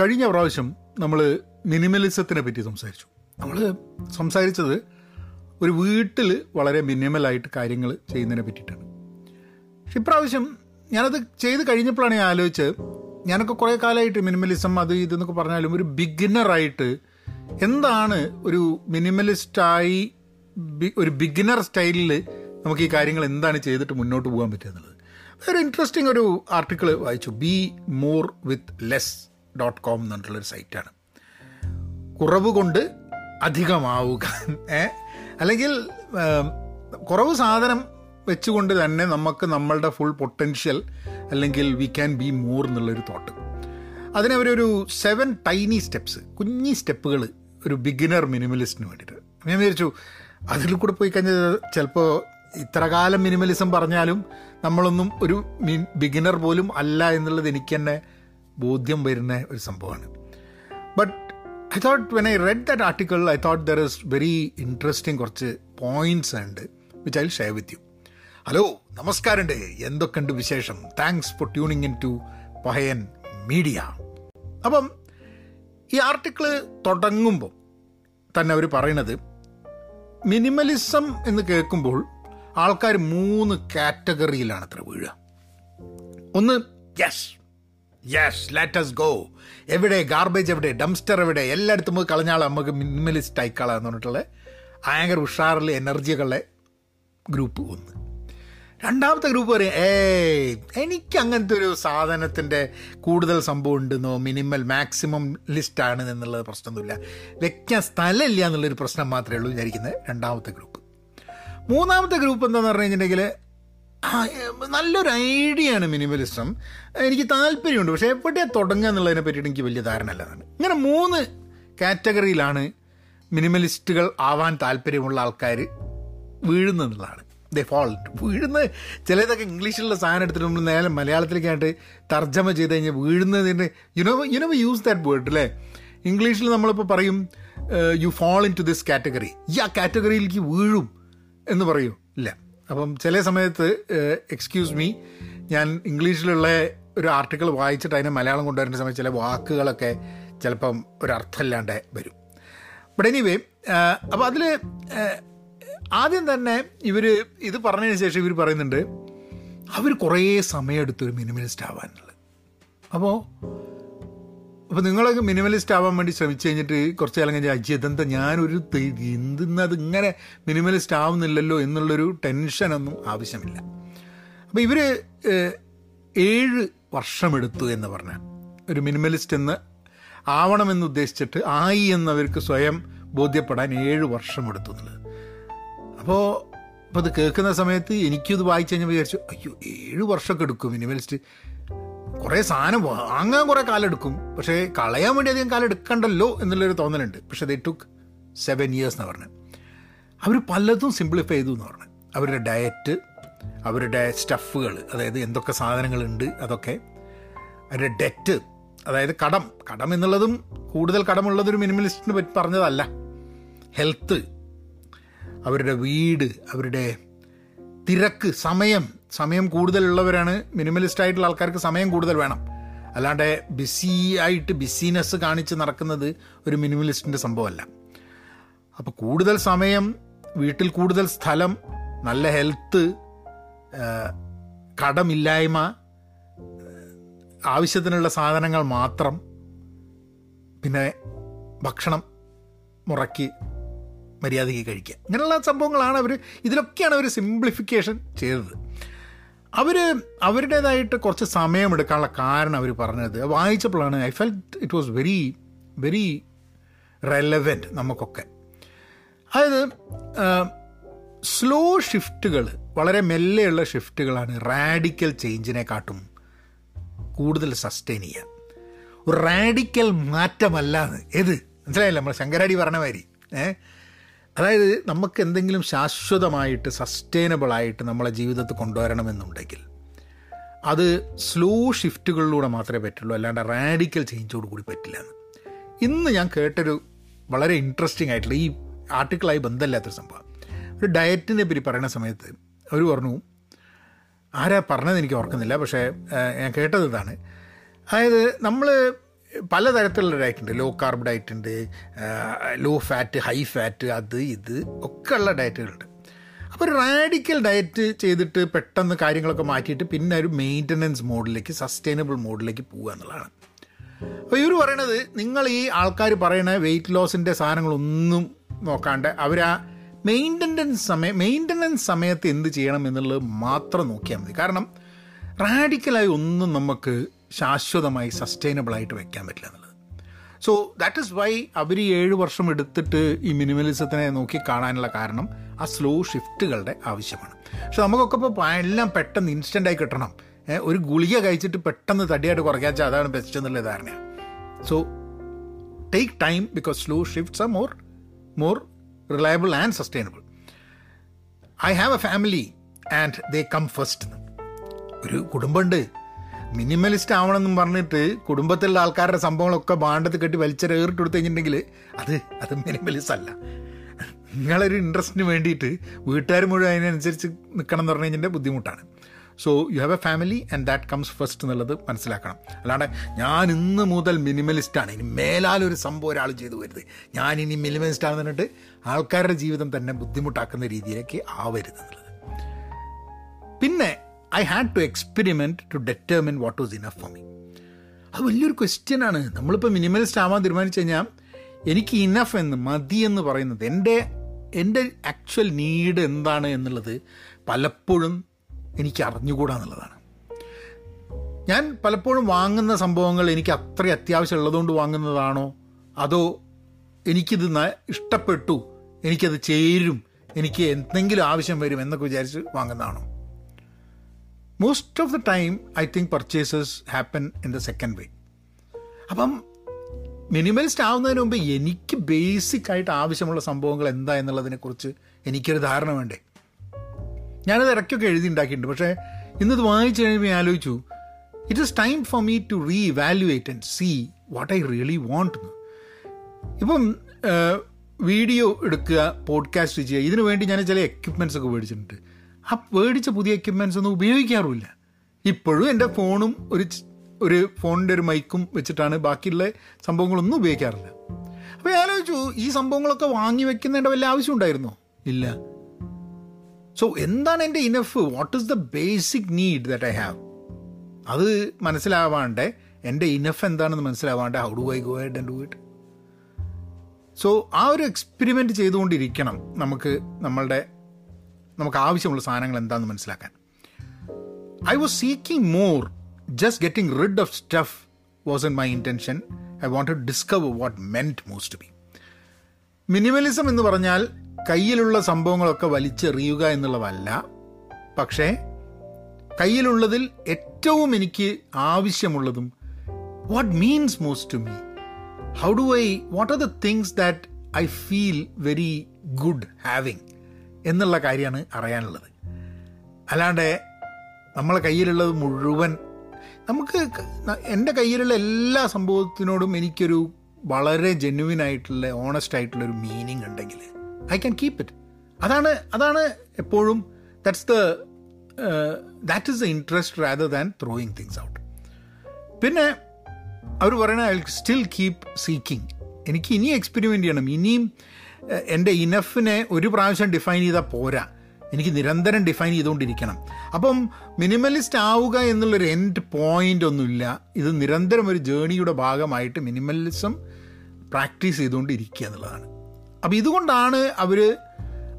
കഴിഞ്ഞ പ്രാവശ്യം നമ്മൾ മിനിമലിസത്തിനെ പറ്റി സംസാരിച്ചു. നമ്മൾ സംസാരിച്ചത് ഒരു വീട്ടിൽ വളരെ മിനിമലായിട്ട് കാര്യങ്ങൾ ചെയ്യുന്നതിനെ പറ്റിയിട്ടാണ്. പക്ഷെ ഇപ്രാവശ്യം ഞാനത് ചെയ്ത് കഴിഞ്ഞപ്പോഴാണ് ഞാൻ ആലോചിച്ച് ഞാനൊക്കെ കുറേ കാലമായിട്ട് മിനിമലിസം അത് ഇതെന്നൊക്കെ പറഞ്ഞാലും ഒരു ബിഗിനറായിട്ട് എന്താണ് ഒരു മിനിമലിസ്റ്റായി ഒരു ബിഗിനർ സ്റ്റൈലിൽ നമുക്ക് ഈ കാര്യങ്ങൾ എന്താണ് ചെയ്തിട്ട് മുന്നോട്ട് പോകാൻ പറ്റുക എന്നുള്ളത്. ഒരു ഇൻട്രസ്റ്റിംഗ് ഒരു ആർട്ടിക്കിൾ വായിച്ചു. Be more with less dot com എന്നിട്ടുള്ളൊരു സൈറ്റാണ്. കുറവ് കൊണ്ട് അധികമാവുക അല്ലെങ്കിൽ കുറവ് സാധനം വെച്ചുകൊണ്ട് തന്നെ നമുക്ക് നമ്മളുടെ ഫുൾ പൊട്ടൻഷ്യൽ അല്ലെങ്കിൽ വി ക്യാൻ ബി മോർ എന്നുള്ളൊരു തോട്ട് അതിനവരൊരു സെവൻ ടൈനി സ്റ്റെപ്സ് കുഞ്ഞി സ്റ്റെപ്പുകൾ ഒരു ബിഗിനർ മിനിമലിസ്റ്റിന് വേണ്ടിയിട്ട്. ഞാൻ വിചാരിച്ചു അതിൽ കൂടെ പോയി കഴിഞ്ഞാൽ ചിലപ്പോൾ ഇത്ര കാലം മിനിമലിസം പറഞ്ഞാലും നമ്മളൊന്നും ഒരു ബിഗിനർ പോലും അല്ല എന്നുള്ളത് എനിക്ക് തന്നെ ബോധ്യം വരുന്ന ഒരു സംഭവമാണ്. But I thought when I read that article I thought there is very interesting കുറച്ച് പോയിന്റ്സ് ഉണ്ട് which I share with you hello നമസ്കാരമുണ്ട്. എന്തൊക്കെയുണ്ട് വിശേഷം? Thanks for tuning in to Pahayan media അപ്പം ഈ ആർട്ടിക്കിൾ തുടങ്ങുമ്പോൾ തന്നെ അവർ പറയണത് മിനിമലിസം എന്ന് കേൾക്കുമ്പോൾ ആൾക്കാർ മൂന്ന് കാറ്റഗറിയിലാണ് അത്ര വീഴുക. ഒന്ന് യെസ് യെസ് ലെറ്റസ് ഗോ എവിടെ ഗാർബേജ് എവിടെ ഡംസ്റ്റർ എവിടെ എല്ലായിടത്തും പോയി കളഞ്ഞാളെ നമുക്ക് മിനിമലിസ്റ്റ് ആയിക്കളാം എന്ന് പറഞ്ഞിട്ടുള്ള. ഭയങ്കര ഉഷാറിൽ എനർജികളെ ഗ്രൂപ്പ് ഒന്ന്. രണ്ടാമത്തെ ഗ്രൂപ്പ് പറയും ഏ എനിക്ക് അങ്ങനത്തെ ഒരു സാധനത്തിന്റെ കൂടുതൽ സംഭവം ഉണ്ടെന്നോ? മിനിമൽ മാക്സിമം ലിസ്റ്റാണ് എന്നുള്ളത് പ്രശ്നമൊന്നുമില്ല. വെക്കാൻ സ്ഥലമില്ല എന്നുള്ളൊരു പ്രശ്നം മാത്രമേ ഉള്ളൂ വിചാരിക്കുന്നത് രണ്ടാമത്തെ ഗ്രൂപ്പ് മൂന്നാമത്തെ ഗ്രൂപ്പ് എന്താണെന്ന് പറഞ്ഞു കഴിഞ്ഞിട്ടുണ്ടെങ്കിൽ നല്ലൊരു ഐഡിയ ആണ് മിനിമലിസം. എനിക്ക് താല്പര്യമുണ്ട് പക്ഷേ എവിടെയാണ് തുടങ്ങുക എന്നുള്ളതിനെ പറ്റിയിട്ട് എനിക്ക് വലിയ ധാരണ അല്ലാതാണ് ഇങ്ങനെ മൂന്ന് കാറ്റഗറിയിലാണ് മിനിമലിസ്റ്റുകൾ ആവാൻ താല്പര്യമുള്ള ആൾക്കാർ വീഴുന്നതെന്നുള്ളതാണ് ദേ ഫോൾ വീഴുന്ന ചിലതൊക്കെ ഇംഗ്ലീഷിലുള്ള സാധനം എടുത്തിട്ട് നമ്മൾ നേരെ മലയാളത്തിലേക്കായിട്ട് തർജമ ചെയ്ത് കഴിഞ്ഞാൽ വീഴുന്നതിന്റെ you know you know use that word അല്ലേ? ഇംഗ്ലീഷിൽ നമ്മളിപ്പോൾ പറയും you fall into this category ഈ ആ കാറ്റഗറിയിലേക്ക് വീഴും എന്ന് പറയൂ. ഇല്ല. അപ്പം ചില സമയത്ത് എക്സ്ക്യൂസ് മീ ഞാൻ ഇംഗ്ലീഷിലുള്ള ഒരു ആർട്ടിക്കിൾ വായിച്ചിട്ട് അതിനെ മലയാളം കൊണ്ടുവരേണ്ട സമയത്ത് ചില വാക്കുകളൊക്കെ ചിലപ്പം ഒരർത്ഥമില്ലാണ്ട് വരും. ബട്ട് എനിവേ അപ്പോൾ അതിൽ ആദ്യം തന്നെ ഇവർ ഇത് പറഞ്ഞതിന് ശേഷം ഇവർ പറയുന്നുണ്ട് അവർ കുറേ സമയമെടുത്തൊരു മിനിമലിസ്റ്റ് ആവാനുള്ളത്. അപ്പോൾ അപ്പോൾ നിങ്ങളൊക്കെ മിനിമലിസ്റ്റ് ആവാൻ വേണ്ടി ശ്രമിച്ചു കഴിഞ്ഞിട്ട് കുറച്ച് കാലം കഴിഞ്ഞാൽ ഇതെന്താ ഞാനൊരു എന്തിന്നത് ഇങ്ങനെ മിനിമലിസ്റ്റ് ആവുന്നില്ലല്ലോ എന്നുള്ളൊരു ടെൻഷനൊന്നും ആവശ്യമില്ല. അപ്പോൾ ഇവർ ഏഴ് വർഷമെടുത്തു എന്ന് പറഞ്ഞാൽ ഒരു മിനിമലിസ്റ്റ് എന്ന് ആവണമെന്ന് ഉദ്ദേശിച്ചിട്ട് ആയി എന്നവർക്ക് സ്വയം ബോധ്യപ്പെടാൻ ഏഴ് വർഷമെടുത്തു എന്നുള്ളത്. അപ്പോൾ അപ്പോൾ അത് കേൾക്കുന്ന സമയത്ത് എനിക്കിത് വായിച്ചു കഴിഞ്ഞാൽ വിചാരിച്ചു അയ്യോ ഏഴ് വർഷമൊക്കെ എടുക്കും മിനിമലിസ്റ്റ് കുറേ സാധനം വാങ്ങാൻ കുറെ കാലെടുക്കും. പക്ഷേ കളയാൻ വേണ്ടി അധികം കാലം എടുക്കണ്ടല്ലോ എന്നുള്ളൊരു തോന്നലുണ്ട്. പക്ഷേ ദേ ടുക്ക് സെവൻ ഇയേഴ്സ് എന്ന് പറഞ്ഞു. അവർ പലതും സിംപ്ലിഫൈ ചെയ്തു എന്ന് പറഞ്ഞു. അവരുടെ ഡയറ്റ് അവരുടെ സ്റ്റഫുകൾ അതായത് എന്തൊക്കെ സാധനങ്ങളുണ്ട് അതൊക്കെ. അവരുടെ ഡെറ്റ് അതായത് കടം. കടം എന്നുള്ളതും കൂടുതൽ കടമുള്ളതൊരു മിനിമലിസ്റ്റിന് പറ്റി പറഞ്ഞതല്ല. ഹെൽത്ത് അവരുടെ വീട് അവരുടെ തിരക്ക് സമയം സമയം കൂടുതലുള്ളവരാണ് മിനിമലിസ്റ്റ് ആയിട്ടുള്ള ആൾക്കാർക്ക് സമയം കൂടുതൽ വേണം. അല്ലാണ്ട് ബിസി ആയിട്ട് ബിസിനസ് കാണിച്ച് നടക്കുന്നത് ഒരു മിനിമലിസ്റ്റിന്റെ സംഭവമല്ല. അപ്പോൾ കൂടുതൽ സമയം വീട്ടിൽ കൂടുതൽ സ്ഥലം നല്ല ഹെൽത്ത് കടമില്ലായ്മ ആവശ്യത്തിനുള്ള സാധനങ്ങൾ മാത്രം പിന്നെ ഭക്ഷണം മുറക്കി മര്യാദയ്ക്ക് കഴിക്കുക. ഇങ്ങനെയുള്ള സംഭവങ്ങളാണ് അവർ ഇതിലൊക്കെയാണ് അവർ സിംപ്ലിഫിക്കേഷൻ ചെയ്തത്. അവർ അവരുടേതായിട്ട് കുറച്ച് സമയമെടുക്കാനുള്ള കാരണം അവർ പറഞ്ഞത്. വായിച്ചപ്പോഴാണ് I felt it was very very relevant നമുക്കൊക്കെ. അതായത് സ്ലോ ഷിഫ്റ്റുകൾ വളരെ മെല്ലെയുള്ള ഷിഫ്റ്റുകളാണ് റാഡിക്കൽ ചേഞ്ചിനെക്കാട്ടും കൂടുതൽ സസ്റ്റെയിൻ ചെയ്യാൻ ഒരു റാഡിക്കൽ മാറ്റമല്ലാന്ന് ഏത്? മനസ്സിലായില്ല? നമ്മൾ ശങ്കരാടി പറഞ്ഞ മാതിരി. ഏഹ് അതായത് നമുക്ക് എന്തെങ്കിലും ശാശ്വതമായിട്ട് സസ്റ്റൈനബിളായിട്ട് നമ്മളെ ജീവിതത്തിൽ കൊണ്ടുവരണമെന്നുണ്ടെങ്കിൽ അത് സ്ലോ ഷിഫ്റ്റുകളിലൂടെ മാത്രമേ പറ്റുള്ളൂ. അല്ലാണ്ട് റാഡിക്കൽ ചേഞ്ചോട് കൂടി പറ്റില്ല എന്ന്. ഇന്ന് ഞാൻ കേട്ടൊരു വളരെ ഇൻട്രസ്റ്റിംഗ് ആയിട്ടുള്ള ഈ ആർട്ടിക്കിളായി ബന്ധമില്ലാത്തൊരു സംഭവം. ഒരു ഡയറ്റിനെ പറ്റി പറയുന്ന സമയത്ത് അവർ പറഞ്ഞു ആരാ പറഞ്ഞത് എനിക്ക് ഓർക്കുന്നില്ല പക്ഷേ ഞാൻ കേട്ടത് ഇതാണ്. അതായത് നമ്മൾ പലതരത്തിലുള്ള ഡയറ്റ് ഉണ്ട് ലോ കാർബ് ഡയറ്റ് ഉണ്ട് ലോ ഫാറ്റ് ഹൈ ഫാറ്റ് അത് ഇത് ഒക്കെ ഉള്ള ഡയറ്റുകളുണ്ട് അപ്പോൾ ഒരു റാഡിക്കൽ ഡയറ്റ് ചെയ്തിട്ട് പെട്ടെന്ന് കാര്യങ്ങളൊക്കെ മാറ്റിയിട്ട് പിന്നെ ഒരു മെയിന്റനൻസ് മോഡിലേക്ക് സസ്റ്റൈനബിൾ മോഡിലേക്ക് പോകുക എന്നുള്ളതാണ്. അപ്പോൾ ഇവർ പറയണത് നിങ്ങൾ ഈ ആൾക്കാർ പറയണ വെയിറ്റ് ലോസിന്റെ സാധനങ്ങളൊന്നും നോക്കാണ്ട് അവർ ആ മെയിന്റനൻസ് സമയം മെയിന്റനൻസ് സമയത്ത് എന്ത് ചെയ്യണം എന്നുള്ളത് മാത്രം നോക്കിയാൽ മതി. കാരണം റാഡിക്കലായി ഒന്നും നമുക്ക് ശാശ്വതമായി സസ്റ്റൈനബിൾ ആയിട്ട് വെക്കാൻ പറ്റില്ല എന്നുള്ളത്. സോ ദാറ്റ് ഇസ് വൈ അവർ ഈ ഏഴ് വർഷം എടുത്തിട്ട് ഈ മിനിമലിസത്തിനെ നോക്കി കാണാനുള്ള കാരണം ആ സ്ലോ ഷിഫ്റ്റുകളുടെ ആവശ്യമാണ്. പക്ഷെ നമുക്കൊക്കെ ഇപ്പോൾ എല്ലാം പെട്ടെന്ന് ഇൻസ്റ്റന്റായി കിട്ടണം. ഒരു ഗുളിക കഴിച്ചിട്ട് പെട്ടെന്ന് തടിയായിട്ട് കുറയ്ക്കാച്ചാൽ അതാണ് ബെസ്റ്റ് എന്നുള്ള ധാരണയാണ് so take time because slow shifts are more more reliable and sustainable I have a family and they come first ഒരു കുടുംബമുണ്ട്. മിനിമലിസ്റ്റ് ആവണമെന്നും പറഞ്ഞിട്ട് കുടുംബത്തിലുള്ള ആൾക്കാരുടെ സംഭവങ്ങളൊക്കെ ബാണ്ടത്ത് കെട്ടി വലിച്ചെറിയിട്ട് കൊടുത്തു കഴിഞ്ഞിട്ടുണ്ടെങ്കിൽ അത് അത് മിനിമലിസ്റ്റ് അല്ല. നിങ്ങളൊരു ഇൻട്രസ്റ്റിന് വേണ്ടിയിട്ട് വീട്ടുകാർ മുഴുവൻ അതിനനുസരിച്ച് നിൽക്കണം എന്ന് പറഞ്ഞു കഴിഞ്ഞാൽ ബുദ്ധിമുട്ടാണ്. So you have a family and that comes first എന്നുള്ളത് മനസ്സിലാക്കണം. അല്ലാണ്ട് ഞാൻ ഇന്ന് മുതൽ മിനിമലിസ്റ്റാണ് ഇനി മേലാലൊരു സംഭവം ഒരാൾ ചെയ്തു വരുത് ഞാൻ ഇനി മിനിമലിസ്റ്റ് ആണെന്ന് പറഞ്ഞിട്ട് ആൾക്കാരുടെ ജീവിതം തന്നെ ബുദ്ധിമുട്ടാക്കുന്ന രീതിയിലേക്ക് ആവരുത് എന്നുള്ളത്. പിന്നെ I had to experiment to determine what was enough for me അത് വലിയൊരു ക്വസ്റ്റ്യനാണ് നമ്മളിപ്പോൾ മിനിമലിസ്റ്റ് ആവാൻ തീരുമാനിച്ചു കഴിഞ്ഞാൽ എനിക്ക് ഇനഫ് എന്ന് മതി എന്ന് പറയുന്നത് എന്റെ എന്റെ ആക്ച്വൽ നീഡ് എന്താണ് എന്നുള്ളത് പലപ്പോഴും എനിക്ക് അറിഞ്ഞുകൂടാ എന്നുള്ളതാണ്. ഞാൻ പലപ്പോഴും വാങ്ങുന്ന സംഭവങ്ങൾ എനിക്ക് അത്ര അത്യാവശ്യം ഉള്ളതുകൊണ്ട് വാങ്ങുന്നതാണോ? അതോ എനിക്കിത് ഇഷ്ടപ്പെട്ടു എനിക്കത് ചേരും എനിക്ക് എന്തെങ്കിലും ആവശ്യം വരും എന്നൊക്കെ വിചാരിച്ച് വാങ്ങുന്നതാണോ? Most of the time I think purchases happen in the second way അപ്പം മിനിമലിസ്റ്റ് ആവുന്നതിന് മുമ്പ് എനിക്ക് ബേസിക് ആയിട്ട് ആവശ്യമുള്ള സംഭവങ്ങൾ എന്താ എന്നുള്ളതിനെക്കുറിച്ച് എനിക്കൊരു ധാരണ വേണ്ടേ? ഞാനത് ഇടയ്ക്കൊക്കെ എഴുതി ഉണ്ടാക്കിയിട്ടുണ്ട് പക്ഷേ ഇന്നത് വായിച്ചു കഴിയുമ്പോൾ ആലോചിച്ചു it is time for me to reevaluate and see what I really want ഇപ്പം വീഡിയോ എടുക്കുക പോഡ്കാസ്റ്റ് ചെയ്യുക ഇതിനു വേണ്ടി ഞാൻ ചില എക്യുപ്മെന്റ്സ് ഒക്കെ മേടിച്ചിട്ടുണ്ട്. ആ മേടിച്ച പുതിയ എക്യുപ്മെന്റ്സ് ഒന്നും ഉപയോഗിക്കാറുമില്ല. ഇപ്പോഴും എന്റെ ഫോണും ഒരു ഒരു ഫോണിന്റെ ഒരു മൈക്കും വെച്ചിട്ടാണ് ബാക്കിയുള്ള സംഭവങ്ങളൊന്നും ഉപയോഗിക്കാറില്ല. അപ്പോൾ ഞാൻ ആലോചിച്ചു ഈ സംഭവങ്ങളൊക്കെ വാങ്ങി വെക്കുന്നതിന്റെ വല്ല ആവശ്യം ഉണ്ടായിരുന്നോ? ഇല്ല. സോ എന്താണ് എന്റെ enough what is the basic need that I have അത് മനസ്സിലാവാണ്ട് എന്റെ ഇനഫ് എന്താണെന്ന് മനസ്സിലാവാണ്ട് how do I go and do it so ആ ഒരു എക്സ്പെരിമെന്റ് ചെയ്തുകൊണ്ടിരിക്കണം നമുക്ക് നമ്മളുടെ നമുക്ക് ആവശ്യമുള്ള സാധനങ്ങൾ എന്താണെന്ന് മനസ്സിലാക്കാൻ. I was seeking more just getting rid of stuff was in my intention I want to discover what meant most be minimalism എന്ന് പറഞ്ഞാൽ കയ്യിലുള്ള സംഭവങ്ങളൊക്കെ വലിച്ചെറിയുക എന്നുള്ളതല്ല. പക്ഷേ കയ്യിലുള്ളതിൽ ഏറ്റവും എനിക്ക് ആവശ്യമുള്ളതും what means most to me how do I what are the things that I feel very good having എന്നുള്ള കാര്യമാണ് അറിയാനുള്ളത്. അല്ലാണ്ട് നമ്മളെ കയ്യിലുള്ളത് മുഴുവൻ നമുക്ക് എന്റെ കയ്യിലുള്ള എല്ലാ സംഭവത്തിനോടും എനിക്കൊരു വളരെ ജെന്യുവിൻ ആയിട്ടുള്ള ഓണസ്റ്റ് ആയിട്ടുള്ള ഒരു മീനിങ് ഉണ്ടെങ്കിൽ ഐ ക്യാൻ കീപ്പ് ഇറ്റ് അതാണ് അതാണ് എപ്പോഴും that's the that is the interest rather than throwing things out പിന്നെ അവർ പറയണ ഐ സ്റ്റിൽ കീപ്പ് സീക്കിങ് എനിക്ക് ഇനി എക്സ്പെരിമെന്റ് ചെയ്യണം. ഇനിയും എന്റെ ഇനഫിനെ ഒരു പ്രാവശ്യം ഡിഫൈൻ ചെയ്താൽ പോരാ. എനിക്ക് നിരന്തരം ഡിഫൈൻ ചെയ്തുകൊണ്ടിരിക്കണം. അപ്പം മിനിമലിസ്റ്റ് ആവുക എന്നുള്ളൊരു എൻഡ് പോയിന്റ് ഒന്നുമില്ല. ഇത് നിരന്തരം ഒരു ജേണിയുടെ ഭാഗമായിട്ട് മിനിമലിസം പ്രാക്ടീസ് ചെയ്തുകൊണ്ടിരിക്കുക എന്നുള്ളതാണ്. അപ്പോൾ ഇതുകൊണ്ടാണ് അവർ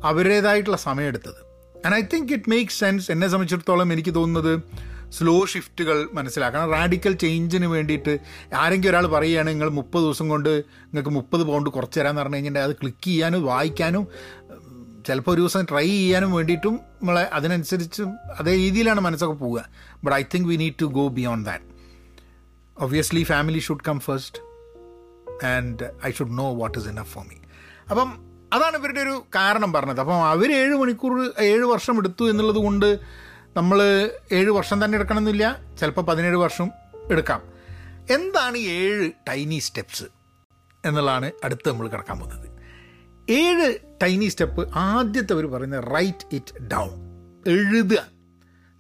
അവരുടേതായിട്ടുള്ള സമയമെടുത്തത് and I think it make sense എന്നെ സംബന്ധിച്ചിടത്തോളം എനിക്ക് തോന്നുന്നത് സ്ലോ ഷിഫ്റ്റുകൾ മനസ്സിലാക്കണം. റാഡിക്കൽ ചേഞ്ചിന് വേണ്ടിയിട്ട് ആരെങ്കിലും ഒരാൾ പറയുകയാണ് നിങ്ങൾ മുപ്പത് ദിവസം കൊണ്ട് നിങ്ങൾക്ക് മുപ്പത് പൗണ്ട് കുറച്ച് തരാമെന്ന് പറഞ്ഞു കഴിഞ്ഞാൽ അത് ക്ലിക്ക് ചെയ്യാനും വായിക്കാനും ചിലപ്പോൾ ഒരു ദിവസം ട്രൈ ചെയ്യാനും വേണ്ടിയിട്ടും നമ്മളെ അതിനനുസരിച്ച് അതേ രീതിയിലാണ് മനസ്സൊക്കെ പോവുക. But I think we need to go beyond that obviously family should come first and I should know what is enough for me അപ്പം അതാണ് ഇവരുടെ ഒരു കാരണം പറഞ്ഞത്. അപ്പം അവർ ഏഴ് മണിക്കൂർ ഏഴ് വർഷം എടുത്തു എന്നുള്ളത് കൊണ്ട് നമ്മൾ ഏഴ് വർഷം തന്നെ എടുക്കണമെന്നില്ല ചിലപ്പോൾ പതിനേഴ് വർഷം എടുക്കാം. എന്താണ് ഏഴ് ടൈനി സ്റ്റെപ്സ് എന്നുള്ളതാണ് അടുത്ത് നമ്മൾ കിടക്കാൻ പോകുന്നത്. ഏഴ് ടൈനി സ്റ്റെപ്പ് ആദ്യത്തെ അവർ പറയുന്നത് റൈറ്റ് ഇറ്റ് ഡൗൺ എഴുതുക.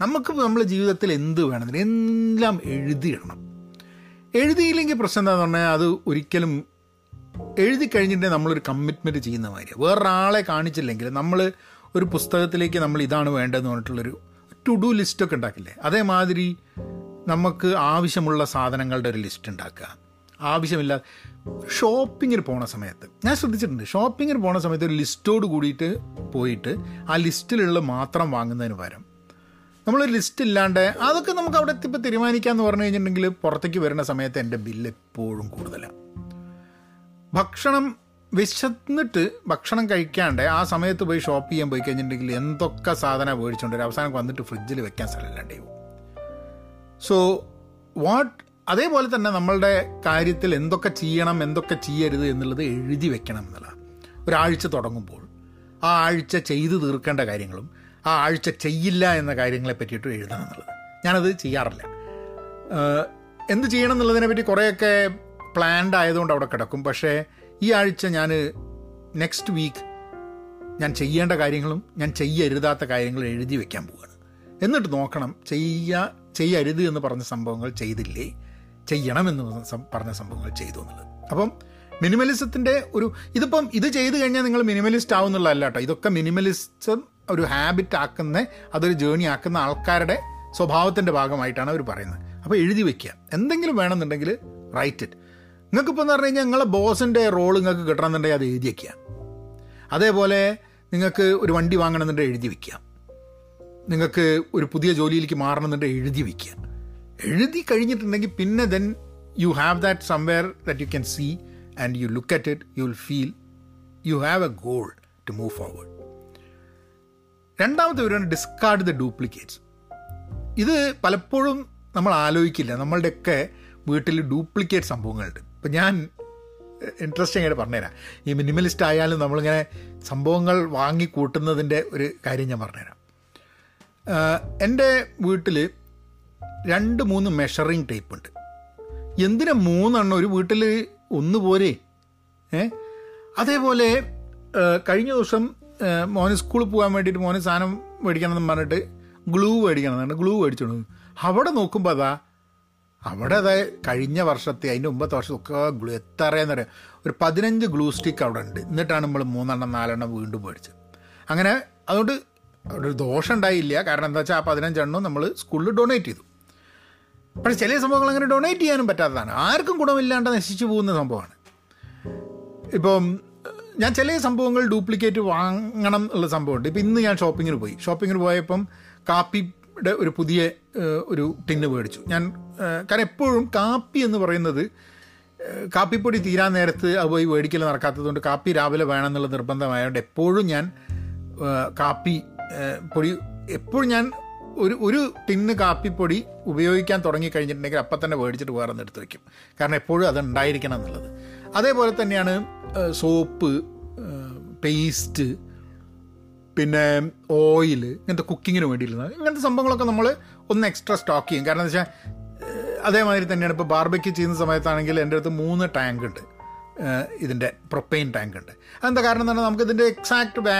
നമുക്ക് നമ്മുടെ ജീവിതത്തിൽ എന്ത് വേണമെങ്കിലും എല്ലാം എഴുതിയിടണം എഴുതിയില്ലെങ്കിൽ പ്രശ്നം എന്താണെന്ന് പറഞ്ഞാൽ അത് ഒരിക്കലും എഴുതി കഴിഞ്ഞിട്ടുണ്ടെങ്കിൽ നമ്മളൊരു കമ്മിറ്റ്മെന്റ് ചെയ്യുന്ന മാതിരി വേറൊരാളെ കാണിച്ചില്ലെങ്കിൽ നമ്മൾ ഒരു പുസ്തകത്തിലേക്ക് നമ്മൾ ഇതാണ് വേണ്ടതെന്ന് പറഞ്ഞിട്ടുള്ളൊരു ടു ഡു ലിസ്റ്റൊക്കെ ഉണ്ടാക്കില്ലേ? അതേമാതിരി നമുക്ക് ആവശ്യമുള്ള സാധനങ്ങളുടെ ഒരു ലിസ്റ്റ് ഉണ്ടാക്കുക. ആവശ്യമില്ല ഷോപ്പിങ്ങിന് പോണ സമയത്ത് ഞാൻ ശ്രദ്ധിച്ചിട്ടുണ്ട് ഷോപ്പിങ്ങിന് പോണ സമയത്ത് ഒരു ലിസ്റ്റോട് കൂടിയിട്ട് പോയിട്ട് ആ ലിസ്റ്റിലുള്ള മാത്രം വാങ്ങുന്നതിന് പകരം നമ്മളൊരു ലിസ്റ്റ് ഇല്ലാണ്ട് അതൊക്കെ നമുക്ക് അവിടെ എത്തിപ്പോൾ തീരുമാനിക്കാമെന്ന് പറഞ്ഞു കഴിഞ്ഞിട്ടുണ്ടെങ്കിൽ പുറത്തേക്ക് വരുന്ന സമയത്ത് എന്റെ ബില്ല് എപ്പോഴും കൂടുതലാണ്. ഭക്ഷണം വിശന്നിട്ട് ഭക്ഷണം കഴിക്കാണ്ട് ആ സമയത്ത് പോയി ഷോപ്പ് ചെയ്യാൻ പോയി കഴിഞ്ഞിട്ടുണ്ടെങ്കിൽ എന്തൊക്കെ സാധനം മേടിച്ചുകൊണ്ട് വരും. അവസാനം വന്നിട്ട് ഫ്രിഡ്ജിൽ വെക്കാൻ സ്ഥലമില്ലാണ്ടേ സോ വാട്ട് അതേപോലെ തന്നെ നമ്മളുടെ കാര്യത്തിൽ എന്തൊക്കെ ചെയ്യണം എന്തൊക്കെ ചെയ്യരുത് എന്നുള്ളത് എഴുതി വെക്കണം എന്നുള്ളതാണ് ഒരാഴ്ച തുടങ്ങുമ്പോൾ ആ ആഴ്ച ചെയ്തു തീർക്കേണ്ട കാര്യങ്ങളും ആ ആഴ്ച ചെയ്യില്ല എന്ന കാര്യങ്ങളെ പറ്റിയിട്ട് എഴുതണം എന്നുള്ളത്. ഞാനത് ചെയ്യാറില്ല. എന്ത് ചെയ്യണം എന്നുള്ളതിനെ പറ്റി കുറേയൊക്കെ പ്ലാൻഡ് ആയതുകൊണ്ട് അവിടെ കിടക്കും. പക്ഷേ ഈ ആഴ്ച ഞാൻ നെക്സ്റ്റ് വീക്ക് ഞാൻ ചെയ്യേണ്ട കാര്യങ്ങളും ഞാൻ ചെയ്യരുതാത്ത കാര്യങ്ങളും എഴുതി വെക്കാൻ പോവുകയാണ് എന്നിട്ട് നോക്കണം ചെയ്യ ചെയ്യരുത് എന്ന് പറഞ്ഞ സംഭവങ്ങൾ ചെയ്തില്ലേ? ചെയ്യണം എന്ന് പറഞ്ഞ സംഭവങ്ങൾ ചെയ്തു എന്നുള്ളത്. അപ്പം മിനിമലിസത്തിന്റെ ഒരു ഇതിപ്പം ഇത് ചെയ്തു കഴിഞ്ഞാൽ നിങ്ങൾ മിനിമലിസ്റ്റ് ആവുന്നുള്ളതല്ല കേട്ടോ. ഇതൊക്കെ മിനിമലിസം ഒരു ഹാബിറ്റ് ആക്കുന്ന അതൊരു ജേണി ആക്കുന്ന ആൾക്കാരുടെ സ്വഭാവത്തിന്റെ ഭാഗമായിട്ടാണ് അവർ പറയുന്നത്. അപ്പോൾ എഴുതി വെക്കുക. എന്തെങ്കിലും വേണമെന്നുണ്ടെങ്കിൽ റൈറ്റ് ഇറ്റ് നിങ്ങൾക്കിപ്പോൾ എന്ന് പറഞ്ഞു കഴിഞ്ഞാൽ നിങ്ങളെ ബോസിന്റെ റോൾ നിങ്ങൾക്ക് കിട്ടണമെന്നുണ്ടെങ്കിൽ അത് എഴുതി വയ്ക്കുക അതേപോലെ നിങ്ങൾക്ക് ഒരു വണ്ടി വാങ്ങണമെന്നുണ്ടെങ്കിൽ എഴുതി വയ്ക്കുക നിങ്ങൾക്ക് ഒരു പുതിയ ജോലിയിലേക്ക് മാറണമെന്നുണ്ടെങ്കിൽ എഴുതി വയ്ക്കുക എഴുതി കഴിഞ്ഞിട്ടുണ്ടെങ്കിൽ പിന്നെ then you have that somewhere that you can see and you look at it you will feel you have a goal to move forward രണ്ടാമത്തെ വിവരമാണ് ഡിസ്കാർഡ് ദ ഡ്യൂപ്ലിക്കേറ്റ്സ് ഇത് പലപ്പോഴും നമ്മൾ ആലോചിക്കില്ല. നമ്മളുടെയൊക്കെ വീട്ടിൽ ഡ്യൂപ്ലിക്കേറ്റ് സംഭവങ്ങളുണ്ട്. ഇപ്പം ഞാൻ ഇൻട്രസ്റ്റിംഗ് ആയിട്ട് പറഞ്ഞുതരാം. ഈ മിനിമലിസ്റ്റ് ആയാലും നമ്മളിങ്ങനെ സംഭവങ്ങൾ വാങ്ങി കൂട്ടുന്നതിന്റെ ഒരു കാര്യം ഞാൻ പറഞ്ഞുതരാം. എന്റെ വീട്ടിൽ രണ്ട് മൂന്ന് മെഷറിങ് ടേപ്പ് ഉണ്ട്. എന്തിനാ മൂന്നെണ്ണം ഒരു വീട്ടിൽ ഒന്ന് പോരെ? ഏ? അതേപോലെ കഴിഞ്ഞ ദിവസം മോന് സ്കൂളിൽ പോകാൻ വേണ്ടിയിട്ട് മോന് സാധനം മേടിക്കണം എന്ന് പറഞ്ഞിട്ട് ഗ്ലൂ മേടിക്കണം എന്നാണ് ഗ്ലൂ മേടിച്ചോണ്ട് അവിടെ നോക്കുമ്പോൾ അതാ അവിടെ അതായത് കഴിഞ്ഞ വർഷത്തെ അതിന്റെ മുമ്പത്തെ വർഷമൊക്കെ ഗ്ലൂ എത്രയെന്നറിയാം ഒരു പതിനഞ്ച് ഗ്ലൂ സ്റ്റിക്ക് അവിടെ ഉണ്ട്. എന്നിട്ടാണ് നമ്മൾ മൂന്നെണ്ണം നാലെണ്ണം വീണ്ടും മേടിച്ചത്. അങ്ങനെ അതുകൊണ്ട് അവിടെ ഒരു ദോഷം ഉണ്ടായില്ല. കാരണം എന്താ വെച്ചാൽ ആ പതിനഞ്ചെണ്ണം നമ്മൾ സ്കൂളിൽ ഡൊണേറ്റ് ചെയ്തു. പക്ഷേ ചില സംഭവങ്ങൾ അങ്ങനെ ഡൊണേറ്റ് ചെയ്യാനും പറ്റാത്തതാണ്. ആർക്കും ഗുണമില്ലാണ്ട് നശിച്ചു പോകുന്ന സംഭവമാണ്. ഇപ്പം ഞാൻ ചില സംഭവങ്ങൾ ഡ്യൂപ്ലിക്കേറ്റ് വാങ്ങണം എന്നുള്ള സംഭവമുണ്ട്. ഇപ്പം ഇന്ന് ഞാൻ ഷോപ്പിങ്ങിന് പോയി. ഷോപ്പിങ്ങിന് പോയപ്പം കാപ്പിയുടെ ഒരു പുതിയ ഒരു ടിന്ന് മേടിച്ചു. ഞാൻ കാരണം എപ്പോഴും കാപ്പി എന്ന് പറയുന്നത് കാപ്പിപ്പൊടി തീരാൻ നേരത്ത് അത് പോയി മേടിക്കൽ നടക്കാത്തതുകൊണ്ട് കാപ്പി രാവിലെ വേണമെന്നുള്ള നിർബന്ധമായതുകൊണ്ട് എപ്പോഴും ഞാൻ കാപ്പി പൊടി എപ്പോഴും ഞാൻ ഒരു ഒരു ടിന്ന് കാപ്പിപ്പൊടി ഉപയോഗിക്കാൻ തുടങ്ങി കഴിഞ്ഞിട്ടുണ്ടെങ്കിൽ അപ്പം തന്നെ മേടിച്ചിട്ട് വേറെ എടുത്ത് വയ്ക്കും കാരണം എപ്പോഴും അത് ഉണ്ടായിരിക്കണം എന്നുള്ളത്. അതേപോലെ തന്നെയാണ് സോപ്പ് പേസ്റ്റ് പിന്നെ ഓയിൽ ഇങ്ങനത്തെ കുക്കിങ്ങിന് വേണ്ടിയിട്ടുള്ളത് ഇങ്ങനത്തെ സംഭവങ്ങളൊക്കെ നമ്മൾ ഒന്ന് എക്സ്ട്രാ സ്റ്റോക്ക് ചെയ്യും. കാരണം എന്താ വെച്ചാൽ അതേമാതിരി തന്നെയാണ് ഇപ്പോൾ ബാർബയ്ക്ക് ചെയ്യുന്ന സമയത്താണെങ്കിൽ എന്റെ അടുത്ത് മൂന്ന് ടാങ്ക് ഉണ്ട്. ഇതിന്റെ പ്രൊപ്പെയിൻ ടാങ്ക് ഉണ്ട്. അതെന്താ കാരണം എന്ന് പറഞ്ഞാൽ നമുക്കിതിന്റെ എക്സാക്ട് വേ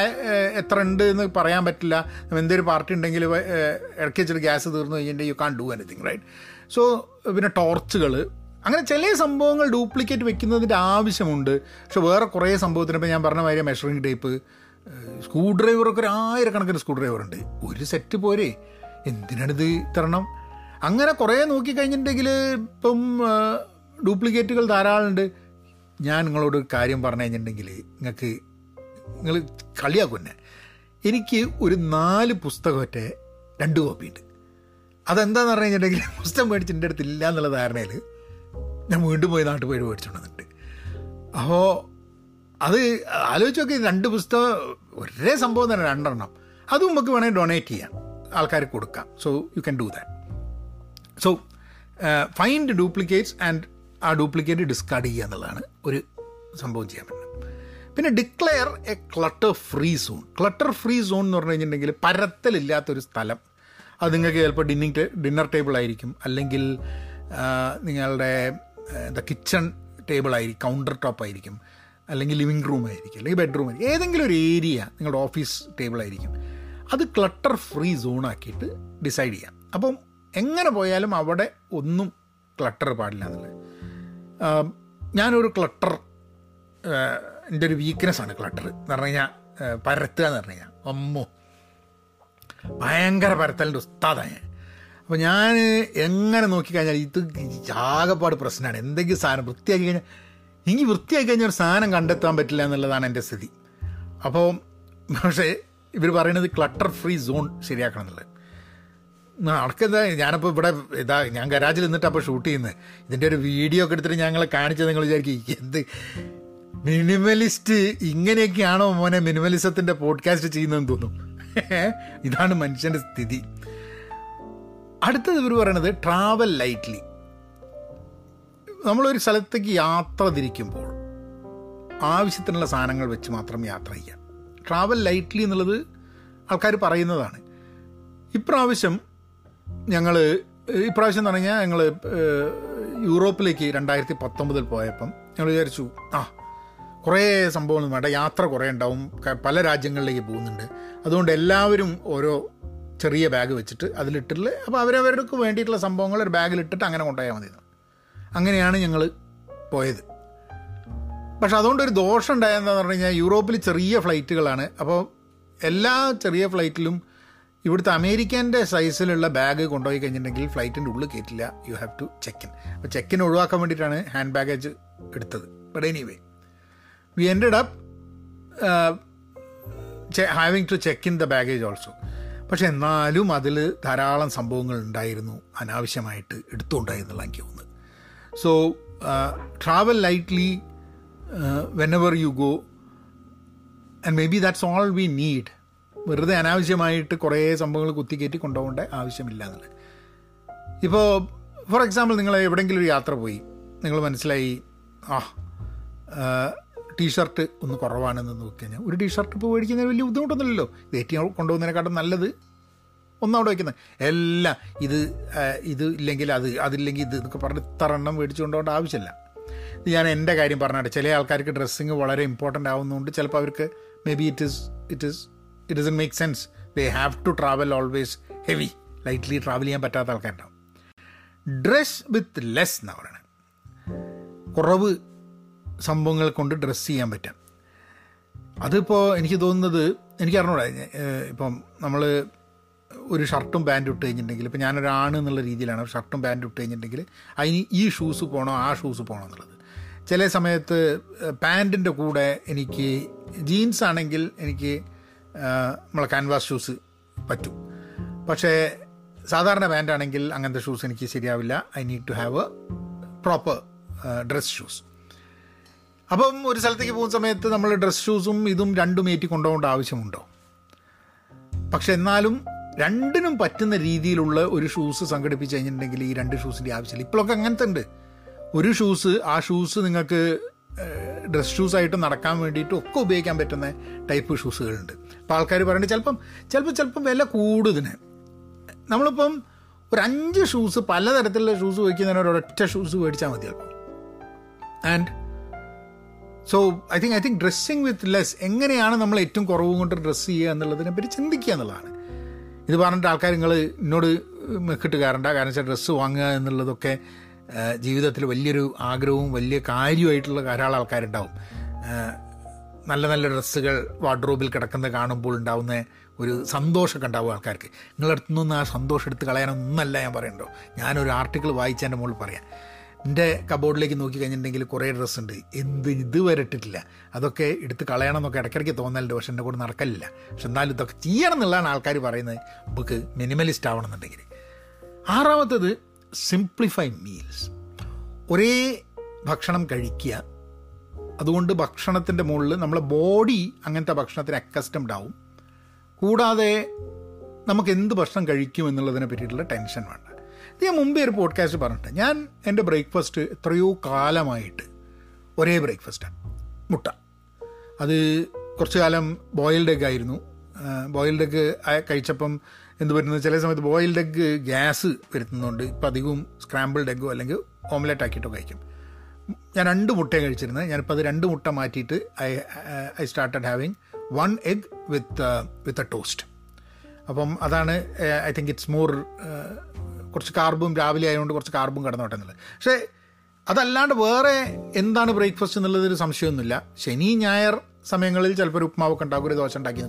എത്ര ഉണ്ട് എന്ന് പറയാൻ പറ്റില്ല. എന്തൊരു പാർട്ടി ഉണ്ടെങ്കിൽ ഇടയ്ക്ക് വെച്ചിട്ട് ഗ്യാസ് തീർന്നു കഴിഞ്ഞിട്ട് you can't do anything right so പിന്നെ ടോർച്ചുകൾ അങ്ങനെ ചില സംഭവങ്ങൾ ഡ്യൂപ്ലിക്കേറ്റ് വെക്കുന്നതിന്റെ ആവശ്യമുണ്ട്. പക്ഷെ വേറെ കുറേ സംഭവത്തിന് ഇപ്പോൾ ഞാൻ പറഞ്ഞ മാതിരി മെഷറിംഗ് ടേപ്പ് സ്ക്രൂ ഡ്രൈവറൊക്കെ ഒരു ആയിരക്കണക്കിന് സ്ക്രൂ ഡ്രൈവർ ഉണ്ട്. ഒരു സെറ്റ് പോരെ. എന്തിനാണിത് ഇത്തരണം അങ്ങനെ കുറേ നോക്കിക്കഴിഞ്ഞിട്ടുണ്ടെങ്കിൽ ഇപ്പം ഡ്യൂപ്ലിക്കേറ്റുകൾ ധാരാളമുണ്ട് ഞാൻ നിങ്ങളോട് കാര്യം പറഞ്ഞു കഴിഞ്ഞിട്ടുണ്ടെങ്കിൽ നിങ്ങൾക്ക് നിങ്ങൾ കളിയാക്കുന്നെ എനിക്ക് ഒരു നാല് പുസ്തകമൊറ്റ രണ്ട് കോപ്പി ഉണ്ട് അതെന്താന്ന് പറഞ്ഞു കഴിഞ്ഞിട്ടുണ്ടെങ്കിൽ പുസ്തകം മേടിച്ച് എന്റെ അടുത്ത് ഇല്ല എന്നുള്ള ധാരണയിൽ ഞാൻ വീണ്ടും പോയി നാട്ടിൽ പോയി മേടിച്ചുകൊണ്ട് വന്നിട്ട് അപ്പോൾ അത് ആലോചിച്ച് നോക്കി രണ്ട് പുസ്തകം ഒരേ സംഭവം തന്നെ രണ്ടെണ്ണം. അതും നമുക്ക് വേണമെങ്കിൽ ഡൊണേറ്റ് ചെയ്യാം. ആൾക്കാർക്ക് കൊടുക്കാം. So you can do that so find duplicates and ആ ഡ്യൂപ്ലിക്കേറ്റ് ഡിസ്കാർഡ് ചെയ്യുക എന്നുള്ളതാണ് ഒരു സംഭവം ചെയ്യാൻ പറ്റുന്നത്. പിന്നെ declare a clutter free zone clutter free zone എന്ന് പറഞ്ഞു കഴിഞ്ഞിട്ടുണ്ടെങ്കിൽ പരത്തലില്ലാത്തൊരു സ്ഥലം. അത് നിങ്ങൾക്ക് ചിലപ്പോൾ ഡിന്നിങ് ഡിന്നർ ടേബിൾ ആയിരിക്കും. അല്ലെങ്കിൽ നിങ്ങളുടെ എന്താ കിച്ചൺ ടേബിൾ ആയിരിക്കും കൗണ്ടർ ടോപ്പ് ആയിരിക്കും. അല്ലെങ്കിൽ ലിവിങ് റൂം ആയിരിക്കും അല്ലെങ്കിൽ ബെഡ്റൂം ആയിരിക്കും. ഏതെങ്കിലും ഒരു ഏരിയ നിങ്ങളുടെ ഓഫീസ് ടേബിൾ ആയിരിക്കും. അത് ക്ലട്ടർ ഫ്രീ സോണാക്കിയിട്ട് ഡിസൈഡ് ചെയ്യാം. അപ്പം എങ്ങനെ പോയാലും അവിടെ ഒന്നും ക്ലട്ടർ പാടില്ല എന്നുള്ളത്. ഞാനൊരു ക്ലട്ടർ എന്റെ ഒരു വീക്ക്നെസ് ആണ് ക്ലട്ടർ എന്ന് പറഞ്ഞു കഴിഞ്ഞാൽ പരത്തുക എന്ന് പറഞ്ഞു കഴിഞ്ഞാൽ അമ്മോ ഭയങ്കര പരത്തലിന്റെ ഉസ്താദാണ് ഞാൻ. അപ്പോൾ ഞാൻ എങ്ങനെ നോക്കിക്കഴിഞ്ഞാൽ ഇത് ആകെപ്പാട് പ്രശ്നമാണ്. എന്തെങ്കിലും സാധനം വൃത്തിയാക്കി കഴിഞ്ഞാൽ എനിക്ക് വൃത്തിയാക്കി കഴിഞ്ഞാൽ ഒരു സാധനം കണ്ടെത്താൻ പറ്റില്ല എന്നുള്ളതാണ് എന്റെ സ്ഥിതി. അപ്പോൾ പക്ഷേ ഇവർ പറയുന്നത് ക്ലട്ടർ ഫ്രീ സോൺ ശരിയാക്കണം എന്നുള്ളത് നടക്കുന്ന ഞാനപ്പോൾ ഇവിടെ ഇതാ ഞാൻ ഗരാജിൽ നിന്നിട്ട് അപ്പോൾ ഷൂട്ട് ചെയ്യുന്നത് ഇതിന്റെ ഒരു വീഡിയോ ഒക്കെ എടുത്തിട്ട് ഞങ്ങളെ കാണിച്ചത് നിങ്ങൾ വിചാരിക്കും എന്ത് മിനിമലിസ്റ്റ് ഇങ്ങനെയൊക്കെയാണോ മോനെ മിനിമലിസത്തിന്റെ പോഡ്കാസ്റ്റ് ചെയ്യുന്നതെന്ന് തോന്നും? ഇതാണ് മനുഷ്യന്റെ സ്ഥിതി. അടുത്തത് ഇവർ പറയണത് ട്രാവൽ ലൈറ്റ്ലി നമ്മളൊരു സ്ഥലത്തേക്ക് യാത്ര തിരിക്കുമ്പോൾ ആവശ്യത്തിനുള്ള സാധനങ്ങൾ വെച്ച് മാത്രം യാത്ര ചെയ്യാം. ട്രാവൽ ലൈറ്റ്ലി എന്നുള്ളത് ആൾക്കാർ പറയുന്നതാണ്. ഇപ്രാവശ്യം ഞങ്ങൾ ഇപ്രാവശ്യം എന്ന് പറഞ്ഞാൽ ഞങ്ങൾ യൂറോപ്പിലേക്ക് രണ്ടായിരത്തി പത്തൊമ്പതിൽ പോയപ്പം ഞങ്ങൾ വിചാരിച്ചു ആ കുറേ സംഭവങ്ങൾ വേണ്ട യാത്ര കുറേ ഉണ്ടാവും പല രാജ്യങ്ങളിലേക്ക് പോകുന്നുണ്ട്. അതുകൊണ്ട് എല്ലാവരും ഓരോ ചെറിയ ബാഗ് വെച്ചിട്ട് അതിലിട്ടിട്ട് അപ്പോൾ അവരവർക്ക് വേണ്ടിയിട്ടുള്ള സംഭവങ്ങൾ ഒരു ബാഗിലിട്ടിട്ട് അങ്ങനെ കൊണ്ടുപോയാൽ മതി. അങ്ങനെയാണ് ഞങ്ങൾ പോയത്. പക്ഷെ അതുകൊണ്ടൊരു ദോഷം ഉണ്ടായതെന്ന് പറഞ്ഞു കഴിഞ്ഞാൽ യൂറോപ്പിൽ ചെറിയ ഫ്ലൈറ്റുകളാണ്. അപ്പോൾ എല്ലാ ചെറിയ ഫ്ലൈറ്റിലും ഇവിടുത്തെ അമേരിക്കന്റെ സൈസിലുള്ള ബാഗ് കൊണ്ടുപോയി കഴിഞ്ഞിട്ടുണ്ടെങ്കിൽ ഫ്ലൈറ്റിന്റെ ഉള്ളിൽ കയറ്റില്ല. You have to check in അപ്പോൾ ചെക്ക് ഇൻ ഒഴിവാക്കാൻ വേണ്ടിയിട്ടാണ് ഹാൻഡ് ബാഗേജ് എടുത്തത്. But anyway we ended up having to check in the baggage also പക്ഷെ എന്നാലും അതിൽ ധാരാളം സംഭവങ്ങൾ ഉണ്ടായിരുന്നു. അനാവശ്യമായിട്ട് എടുത്തുകൊണ്ടായിരുന്നുള്ള എനിക്ക് തോന്നുന്നത് so travel lightly whenever you go and maybe that's all we need വെറുതെ അനാവശ്യമായിട്ട് കുറേ സംഭവങ്ങൾ കുത്തിക്കയറ്റി കൊണ്ടുപോകേണ്ട ആവശ്യമില്ല എന്നുള്ളത്. ഇപ്പോൾ ഫോർ എക്സാമ്പിൾ നിങ്ങൾ എവിടെയെങ്കിലും ഒരു യാത്ര പോയി. നിങ്ങൾ മനസ്സിലായി ആ ടീഷർട്ട് ഒന്ന് കുറവാണെന്ന് നോക്കി കഴിഞ്ഞാൽ ഒരു ടീഷർട്ട് ഇപ്പോൾ മേടിക്കുന്നതിന് വലിയ ബുദ്ധിമുട്ടൊന്നുമില്ലല്ലോ. ഇത് ഏറ്റവും കൊണ്ടുപോകുന്നതിനെക്കാട്ടും നല്ലത് ഒന്നവിടെ വയ്ക്കുന്നത് എല്ലാം ഇത് ഇത് ഇല്ലെങ്കിൽ അത് അതില്ലെങ്കിൽ ഇത് എന്നൊക്കെ പറഞ്ഞ് ഇത്ര എണ്ണം മേടിച്ചു ആവശ്യമില്ല. ഞാൻ എന്റെ കാര്യം പറഞ്ഞാട്ടെ ചില ആൾക്കാർക്ക് ഡ്രസ്സിങ് വളരെ ഇമ്പോർട്ടന്റ് ആവുന്നതുകൊണ്ട് ചിലപ്പോൾ അവർക്ക് maybe it is it is it is make sense they have to travel always heavy lightly travel ചെയ്യാൻ പറ്റാത്ത ആൾക്കാരുണ്ടാവും. ഡ്രസ് വിത്ത് ലെസ് എന്നാണ് പറയുന്നത് കുറവ് സംഭവങ്ങൾ കൊണ്ട് ഡ്രസ്സ് ചെയ്യാൻ പറ്റാം. അതിപ്പോൾ എനിക്ക് തോന്നുന്നത് എനിക്ക് അറിഞ്ഞൂടാ ഇപ്പം നമ്മൾ ഒരു ഷർട്ടും പാന്റും ഇട്ട് കഴിഞ്ഞിട്ടുണ്ടെങ്കിൽ ഇപ്പം ഞാനൊരാണ് എന്നുള്ള രീതിയിലാണ് ഷർട്ടും പാന്റും ഇട്ട് കഴിഞ്ഞിട്ടുണ്ടെങ്കിൽ അതിന് ഈ ഷൂസ് പോകണോ ആ ഷൂസ് പോകണോ എന്നുള്ളത്. ചില സമയത്ത് പാന്റിന്റെ കൂടെ എനിക്ക് ജീൻസ് ആണെങ്കിൽ എനിക്ക് നമ്മളെ ക്യാൻവാസ് ഷൂസ് പറ്റും. പക്ഷേ സാധാരണ പാന്റ് ആണെങ്കിൽ അങ്ങനത്തെ ഷൂസ് എനിക്ക് ശരിയാവില്ല. I need to have a proper dress shoes അപ്പം ഒരു സ്ഥലത്തേക്ക് പോകുന്ന സമയത്ത് നമ്മൾ ഡ്രസ് ഷൂസും ഇതും രണ്ടും ഏറ്റി കൊണ്ടുപോകേണ്ട ആവശ്യമുണ്ടോ? പക്ഷെ എന്നാലും രണ്ടിനും പറ്റുന്ന രീതിയിലുള്ള ഒരു ഷൂസ് സംഘടിപ്പിച്ച് കഴിഞ്ഞിട്ടുണ്ടെങ്കിൽ ഈ രണ്ട് ഷൂസിന്റെ ആവശ്യമില്ല. ഇപ്പോഴൊക്കെ അങ്ങനത്തെ ഉണ്ട്. ഒരു ഷൂസ് ആ ഷൂസ് നിങ്ങൾക്ക് ഡ്രസ് ഷൂസായിട്ട് നടക്കാൻ വേണ്ടിയിട്ട് ഒക്കെ ഉപയോഗിക്കാൻ പറ്റുന്ന ടൈപ്പ് ഷൂസുകളുണ്ട് അപ്പോൾ ആൾക്കാർ പറയുന്നത് ചിലപ്പം ചിലപ്പോൾ ചിലപ്പം വില കൂടുതൽ നമ്മളിപ്പം ഒരു അഞ്ച് ഷൂസ് പലതരത്തിലുള്ള ഷൂസ് വയ്ക്കുന്നതിന് ഒരൊറ്റ ഷൂസ് മേടിച്ചാൽ മതി ചിലപ്പം and so I think I think dressing with less എങ്ങനെയാണ് നമ്മൾ ഏറ്റവും കുറവ് കൊണ്ട് ഡ്രസ്സ് ചെയ്യുക എന്നുള്ളതിനെ പറ്റി ചിന്തിക്കുക എന്നുള്ളതാണ്. ഇത് പറഞ്ഞിട്ട് ആൾക്കാർ നിങ്ങൾ എന്നോട് മെക്കിട്ട് കയറണ്ട കാരണം വെച്ചാൽ ഡ്രസ്സ് വാങ്ങുക എന്നുള്ളതൊക്കെ ജീവിതത്തിൽ വലിയൊരു ആഗ്രഹവും വലിയ കാര്യമായിട്ടുള്ള ധാരാളം ആൾക്കാരുണ്ടാവും. നല്ല നല്ല ഡ്രസ്സുകൾ വാർഡ്രോബിൽ കിടക്കുന്നത് കാണുമ്പോൾ ഉണ്ടാവുന്ന ഒരു സന്തോഷമൊക്കെ ഉണ്ടാവും ആൾക്കാർക്ക്. നിങ്ങളുടെ അടുത്തു നിന്ന് ആ സന്തോഷം എടുത്ത് കളയാനൊന്നല്ല ഞാൻ പറയണ്ടോ? ഞാനൊരു ആർട്ടിക്കിൾ വായിച്ചതിന്റെ മുകളിൽ പറയാം. എന്റെ കബോർഡിലേക്ക് നോക്കി കഴിഞ്ഞിട്ടുണ്ടെങ്കിൽ കുറേ ഡ്രസ്സ് ഉണ്ട് എന്ത് ഇതുവരെ ഇട്ടിട്ടില്ല. അതൊക്കെ എടുത്ത് കളയണം എന്നൊക്കെ ഇടയ്ക്കിടയ്ക്ക് തോന്നലുണ്ട്. പക്ഷെ എന്റെ കൂടെ നടക്കലില്ല. പക്ഷെ എന്നാലും ഇതൊക്കെ ചെയ്യണം എന്നുള്ളതാണ് ആൾക്കാർ പറയുന്നത്. നമുക്ക് മിനിമലിസ്റ്റ് ആവണമെന്നുണ്ടെങ്കിൽ. ആറാമത്തത് സിംപ്ലിഫൈ മീൽസ് ഒരേ ഭക്ഷണം കഴിക്കുക. അതുകൊണ്ട് ഭക്ഷണത്തിന്റെ മുകളിൽ നമ്മളെ ബോഡി അങ്ങനത്തെ ഭക്ഷണത്തിന് അക്കസ്റ്റംഡ് ആവും. കൂടാതെ നമുക്ക് എന്ത് ഭക്ഷണം കഴിക്കും എന്നുള്ളതിനെ പറ്റിയിട്ടുള്ള ടെൻഷൻ വേണ്ട. ഇത് ഞാൻ മുമ്പേ ഒരു പോഡ്കാസ്റ്റ് പറഞ്ഞിട്ട് ഞാൻ എന്റെ ബ്രേക്ക്ഫാസ്റ്റ് എത്രയോ കാലമായിട്ട് ഒരേ ബ്രേക്ക്ഫാസ്റ്റാണ് മുട്ട. അത് കുറച്ച് കാലം ബോയിൽഡ് എഗ് ആയിരുന്നു. ബോയിൽഡ് എഗ് കഴിച്ചപ്പം എന്ത് വരുന്നത് ചില സമയത്ത് ബോയിൽഡ് എഗ്ഗ് ഗ്യാസ് വരുത്തുന്നുണ്ട് ഇപ്പം അധികവും സ്ക്രാമ്പിൾഡ് എഗ്ഗോ അല്ലെങ്കിൽ ഓംലെറ്റ് ആക്കിയിട്ടോ കഴിക്കും. ഞാൻ രണ്ട് മുട്ടയും കഴിച്ചിരുന്നത്. ഞാനിപ്പോൾ അത് രണ്ട് മുട്ട മാറ്റിയിട്ട് I I started having one egg with with a toast അപ്പം അതാണ് ഐ തിങ്ക് ഇറ്റ്സ് മോർ കുറച്ച് കാർബും രാവിലെ ആയതുകൊണ്ട് കുറച്ച് കാർബും കടന്നോട്ടെ എന്നുള്ളത്. പക്ഷേ അതല്ലാണ്ട് വേറെ എന്താണ് ബ്രേക്ക്ഫാസ്റ്റ് എന്നുള്ളതൊരു സംശയമൊന്നുമില്ല. ശനി ഞായർ സമയങ്ങളിൽ ചിലപ്പോൾ ഒരു ഉപ്മാവൊക്കെ ഉണ്ടാക്കും ഒരു ദോശ ഉണ്ടാക്കി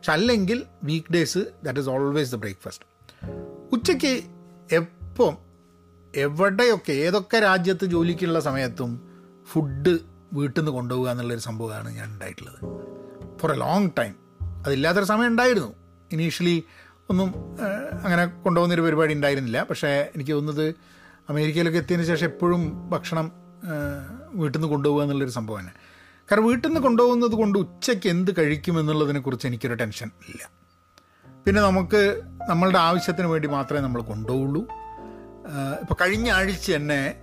പക്ഷെ അല്ലെങ്കിൽ weekdays that is always the breakfast ഉച്ചയ്ക്ക് എപ്പം എവിടെയൊക്കെ ഏതൊക്കെ രാജ്യത്ത് ജോലിക്കുള്ള സമയത്തും ഫുഡ് വീട്ടിൽ നിന്ന് കൊണ്ടുപോകുക എന്നുള്ളൊരു സംഭവമാണ് ഞാൻ ഉണ്ടായിട്ടുള്ളത്. ഫോർ എ ലോങ് ടൈം അതില്ലാത്തൊരു സമയം ഉണ്ടായിരുന്നു. ഇനീഷ്യലി ഒന്നും അങ്ങനെ കൊണ്ടുപോകുന്നൊരു പരിപാടി ഉണ്ടായിരുന്നില്ല. പക്ഷേ എനിക്ക് തോന്നുന്നത് അമേരിക്കയിലൊക്കെ എത്തിയതിന് ശേഷം എപ്പോഴും ഭക്ഷണം വീട്ടിൽ നിന്ന് കൊണ്ടുപോകുക എന്നുള്ളൊരു സംഭവമാണ് കാരണം വീട്ടിൽ നിന്ന് കൊണ്ടുപോകുന്നത് കൊണ്ട് ഉച്ചയ്ക്ക് എന്ത് കഴിക്കുമെന്നുള്ളതിനെക്കുറിച്ച് എനിക്കൊരു ടെൻഷൻ ഇല്ല. പിന്നെ നമുക്ക് നമ്മളുടെ ആവശ്യത്തിന് വേണ്ടി മാത്രമേ നമ്മൾ കൊണ്ടുപോകുള്ളൂ ഇപ്പോൾ കഴിഞ്ഞ ആഴ്ച തന്നെ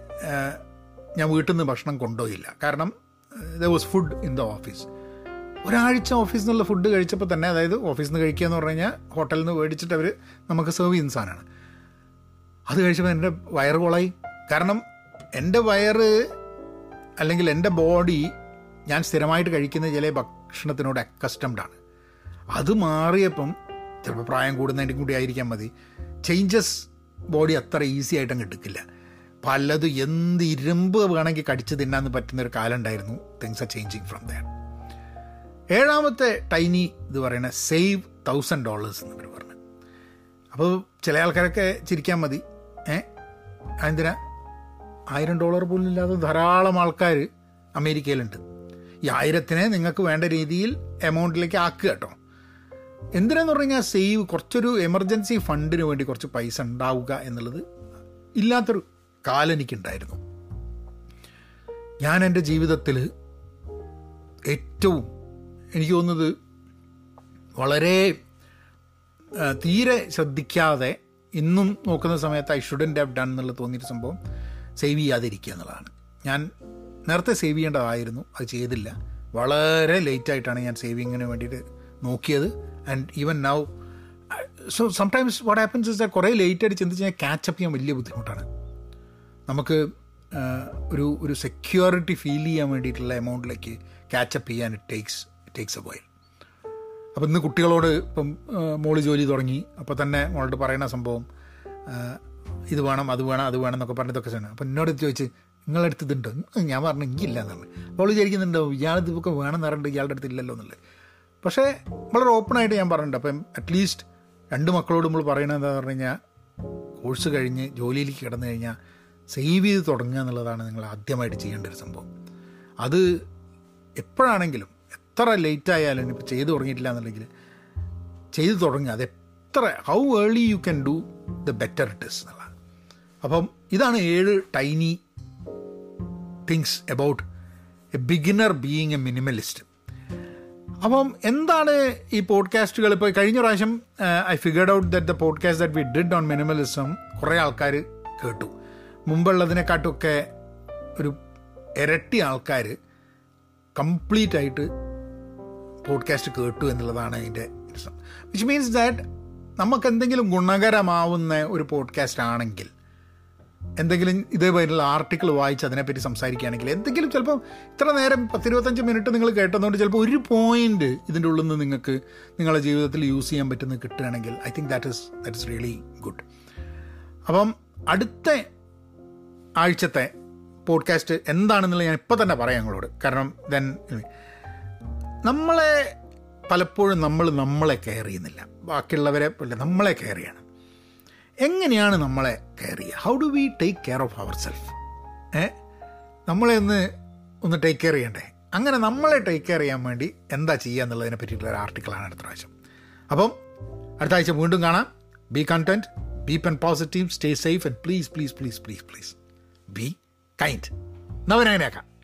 ഞാൻ വീട്ടിൽ നിന്ന് ഭക്ഷണം കൊണ്ടുപോയില്ല. കാരണം the was food in the office ഒരാഴ്ച ഓഫീസിൽ നിന്നുള്ള ഫുഡ് കഴിച്ചപ്പോൾ തന്നെ അതായത് ഓഫീസിൽ നിന്ന് കഴിക്കുക എന്ന് പറഞ്ഞു കഴിഞ്ഞാൽ ഹോട്ടലിൽ നിന്ന് മേടിച്ചിട്ട് അവർ നമുക്ക് സെർവ് ചെയ്യുന്ന സാധനമാണ്. അത് കഴിച്ചപ്പോൾ എന്റെ വയറ് കൊളായി. കാരണം എന്റെ വയറ് അല്ലെങ്കിൽ എന്റെ ബോഡി ഞാൻ സ്ഥിരമായിട്ട് കഴിക്കുന്ന ചില ഭക്ഷണത്തിനോട് അക്കസ്റ്റംഡ് ആണ്. അത് മാറിയപ്പം ചിലപ്പോൾ പ്രായം കൂടുന്നതിന്റെ കൂടി ആയിരിക്കാൻ മതി. ചേഞ്ചസ് ബോഡി അത്ര ഈസി ആയിട്ടും എടുക്കില്ല. പലതും എന്ത് ഇരുമ്പ് വേണമെങ്കിൽ കടിച്ച് തിന്നാന്ന് പറ്റുന്ന ഒരു കാലം ഉണ്ടായിരുന്നു things are changing from their ഏഴാമത്തെ ടൈനി ഇത് പറയുന്നത് സേവ് തൗസൻഡ് ഡോളേഴ്സ് എന്ന് ഇവർ പറഞ്ഞു. അപ്പോൾ ചില ആൾക്കാരൊക്കെ ചിരിക്കാൻ മതി. ഏ? എന്തിനാ? ആയിരം ഡോളർ പോലും ഇല്ലാതെ ധാരാളം ആൾക്കാർ അമേരിക്കയിലുണ്ട്. ഈ ആയിരത്തിനെ നിങ്ങൾക്ക് വേണ്ട രീതിയിൽ എമൗണ്ടിലേക്ക് ആക്കുക കേട്ടോ. എന്തിനാന്ന് പറഞ്ഞു കഴിഞ്ഞാൽ സേവ് കുറച്ചൊരു എമർജൻസി ഫണ്ടിന് വേണ്ടി കുറച്ച് പൈസ ഉണ്ടാവുക എന്നുള്ളത് ഇല്ലാത്തൊരു കാലം എനിക്കുണ്ടായിരുന്നു ഞാൻ എന്റെ ജീവിതത്തിൽ ഏറ്റവും എനിക്ക് തോന്നുന്നത് വളരെ തീരെ ശ്രദ്ധിക്കാതെ ഇന്നും നോക്കുന്ന സമയത്ത് ഐ ഷുഡന്റ് ഹാവ് ഡൺ എന്നുള്ള തോന്നിയൊരു സംഭവം സേവ് ചെയ്യാതിരിക്കുക എന്നുള്ളതാണ്. ഞാൻ നേരത്തെ സേവ് ചെയ്യേണ്ടതായിരുന്നു. അത് ചെയ്തില്ല. വളരെ ലേറ്റായിട്ടാണ് ഞാൻ സേവിങ്ങിന് വേണ്ടിയിട്ട് നോക്കിയത്. And even now so sometimes what happens is കുറേ ലേറ്റായിട്ട് ചിന്തിച്ച് ഞാൻ ക്യാച്ചപ്പ് ചെയ്യാൻ വലിയ ബുദ്ധിമുട്ടാണ്. നമുക്ക് ഒരു ഒരു സെക്യൂരിറ്റി ഫീൽ ചെയ്യാൻ വേണ്ടിയിട്ടുള്ള എമൗണ്ടിലേക്ക് ക്യാച്ചപ്പ് ചെയ്യാൻ it takes it takes a while അപ്പോൾ ഇന്ന് കുട്ടികളോട് ഇപ്പം മോൾ ജോലി തുടങ്ങി. അപ്പോൾ തന്നെ മോളോട് പറയുന്ന സംഭവം ഇത് വേണം അത് വേണം അത് വേണം എന്നൊക്കെ പറഞ്ഞതൊക്കെ ചെയ്യണം. അപ്പം എന്നോട് ചോദിച്ച് നിങ്ങളടുത്ത് ഇതുണ്ടോ ഞാൻ പറഞ്ഞു എനിക്കില്ല എന്നാണ്. അപ്പോൾ വിചാരിക്കുന്നുണ്ടോ ഇയാളിത് ഇതൊക്കെ വേണമെന്ന് പറഞ്ഞിട്ട് ഇയാളുടെ അടുത്ത് ഇല്ലല്ലോ എന്നുള്ളത്. പക്ഷേ വളരെ ഓപ്പണായിട്ട് ഞാൻ പറഞ്ഞിട്ടുണ്ട്. അപ്പം അറ്റ്ലീസ്റ്റ് രണ്ട് മക്കളോട് നമ്മൾ പറയണത് എന്താ പറഞ്ഞു കഴിഞ്ഞാൽ കോഴ്സ് കഴിഞ്ഞ് ജോലിയിലേക്ക് കിടന്നു കഴിഞ്ഞാൽ സേവ് ചെയ്ത് തുടങ്ങുക എന്നുള്ളതാണ് നിങ്ങൾ ആദ്യമായിട്ട് ചെയ്യേണ്ട ഒരു സംഭവം. അത് എപ്പോഴാണെങ്കിലും എത്ര ലേറ്റ് ആയാലും ഇപ്പോൾ ചെയ്തു തുടങ്ങിയിട്ടില്ല എന്നുണ്ടെങ്കിൽ ചെയ്തു തുടങ്ങുക. അത് എത്ര how early you can do the better it is എന്നുള്ളതാണ്. അപ്പം ഇതാണ് ഏഴ് tiny things about a beginner being a minimalist അപ്പം എന്താണ് ഈ പോഡ്കാസ്റ്റുകൾ ഇപ്പോൾ കഴിഞ്ഞ പ്രാവശ്യം I figured out that the podcast that we did on minimalism കുറേ ആൾക്കാർ കേട്ടു. മുമ്പുള്ളതിനെക്കാട്ടൊക്കെ ഒരു ഇരട്ടി ആൾക്കാർ കംപ്ലീറ്റ് ആയിട്ട് പോഡ്കാസ്റ്റ് കേട്ടു എന്നുള്ളതാണ് അതിന്റെ വിച്ച് മീൻസ് ദാറ്റ് നമുക്ക് എന്തെങ്കിലും ഗുണകരമാവുന്ന ഒരു പോഡ്കാസ്റ്റ് ആണെങ്കിൽ എന്തെങ്കിലും ഇതേപോലുള്ള ആർട്ടിക്കിൾ വായിച്ച് അതിനെപ്പറ്റി സംസാരിക്കുകയാണെങ്കിൽ എന്തെങ്കിലും ചിലപ്പോൾ ഇത്ര നേരം പത്തിരുപത്തഞ്ച് മിനിറ്റ് നിങ്ങൾ കേട്ടതുകൊണ്ട് ചിലപ്പോൾ ഒരു പോയിന്റ് ഇതിന്റെ ഉള്ളിൽ നിന്ന് നിങ്ങൾക്ക് നിങ്ങളുടെ ജീവിതത്തിൽ യൂസ് ചെയ്യാൻ പറ്റുന്ന കിട്ടുകയാണെങ്കിൽ I think that is that is really good അപ്പം അടുത്ത ആഴ്ചത്തെ പോഡ്കാസ്റ്റ് എന്താണെന്നുള്ളത് ഞാൻ ഇപ്പോൾ തന്നെ പറയാം നിങ്ങളോട്. കാരണം ദെൻ നമ്മളെ പലപ്പോഴും നമ്മൾ നമ്മളെ കെയർ ചെയ്യുന്നില്ല. ബാക്കിയുള്ളവരെ നമ്മളെ കെയർ ചെയ്യണം. എങ്ങനെയാണ് നമ്മളെ കെയർ ചെയ്യുക? How do we take care of our self ഏ? നമ്മളെ ഒന്ന് ഒന്ന് ടേക്ക് കെയർ ചെയ്യണ്ടേ? അങ്ങനെ നമ്മളെ ടേക്ക് കെയർ ചെയ്യാൻ വേണ്ടി എന്താ ചെയ്യുക എന്നുള്ളതിനെ പറ്റിയിട്ടുള്ള ഒരു ആർട്ടിക്കിളാണ് അടുത്ത പ്രാവശ്യം. അപ്പം അടുത്ത ആഴ്ച വീണ്ടും കാണാം. Be content be pen positive stay safe and please please please please please be kind നവനങ്ങനെയാക്കാം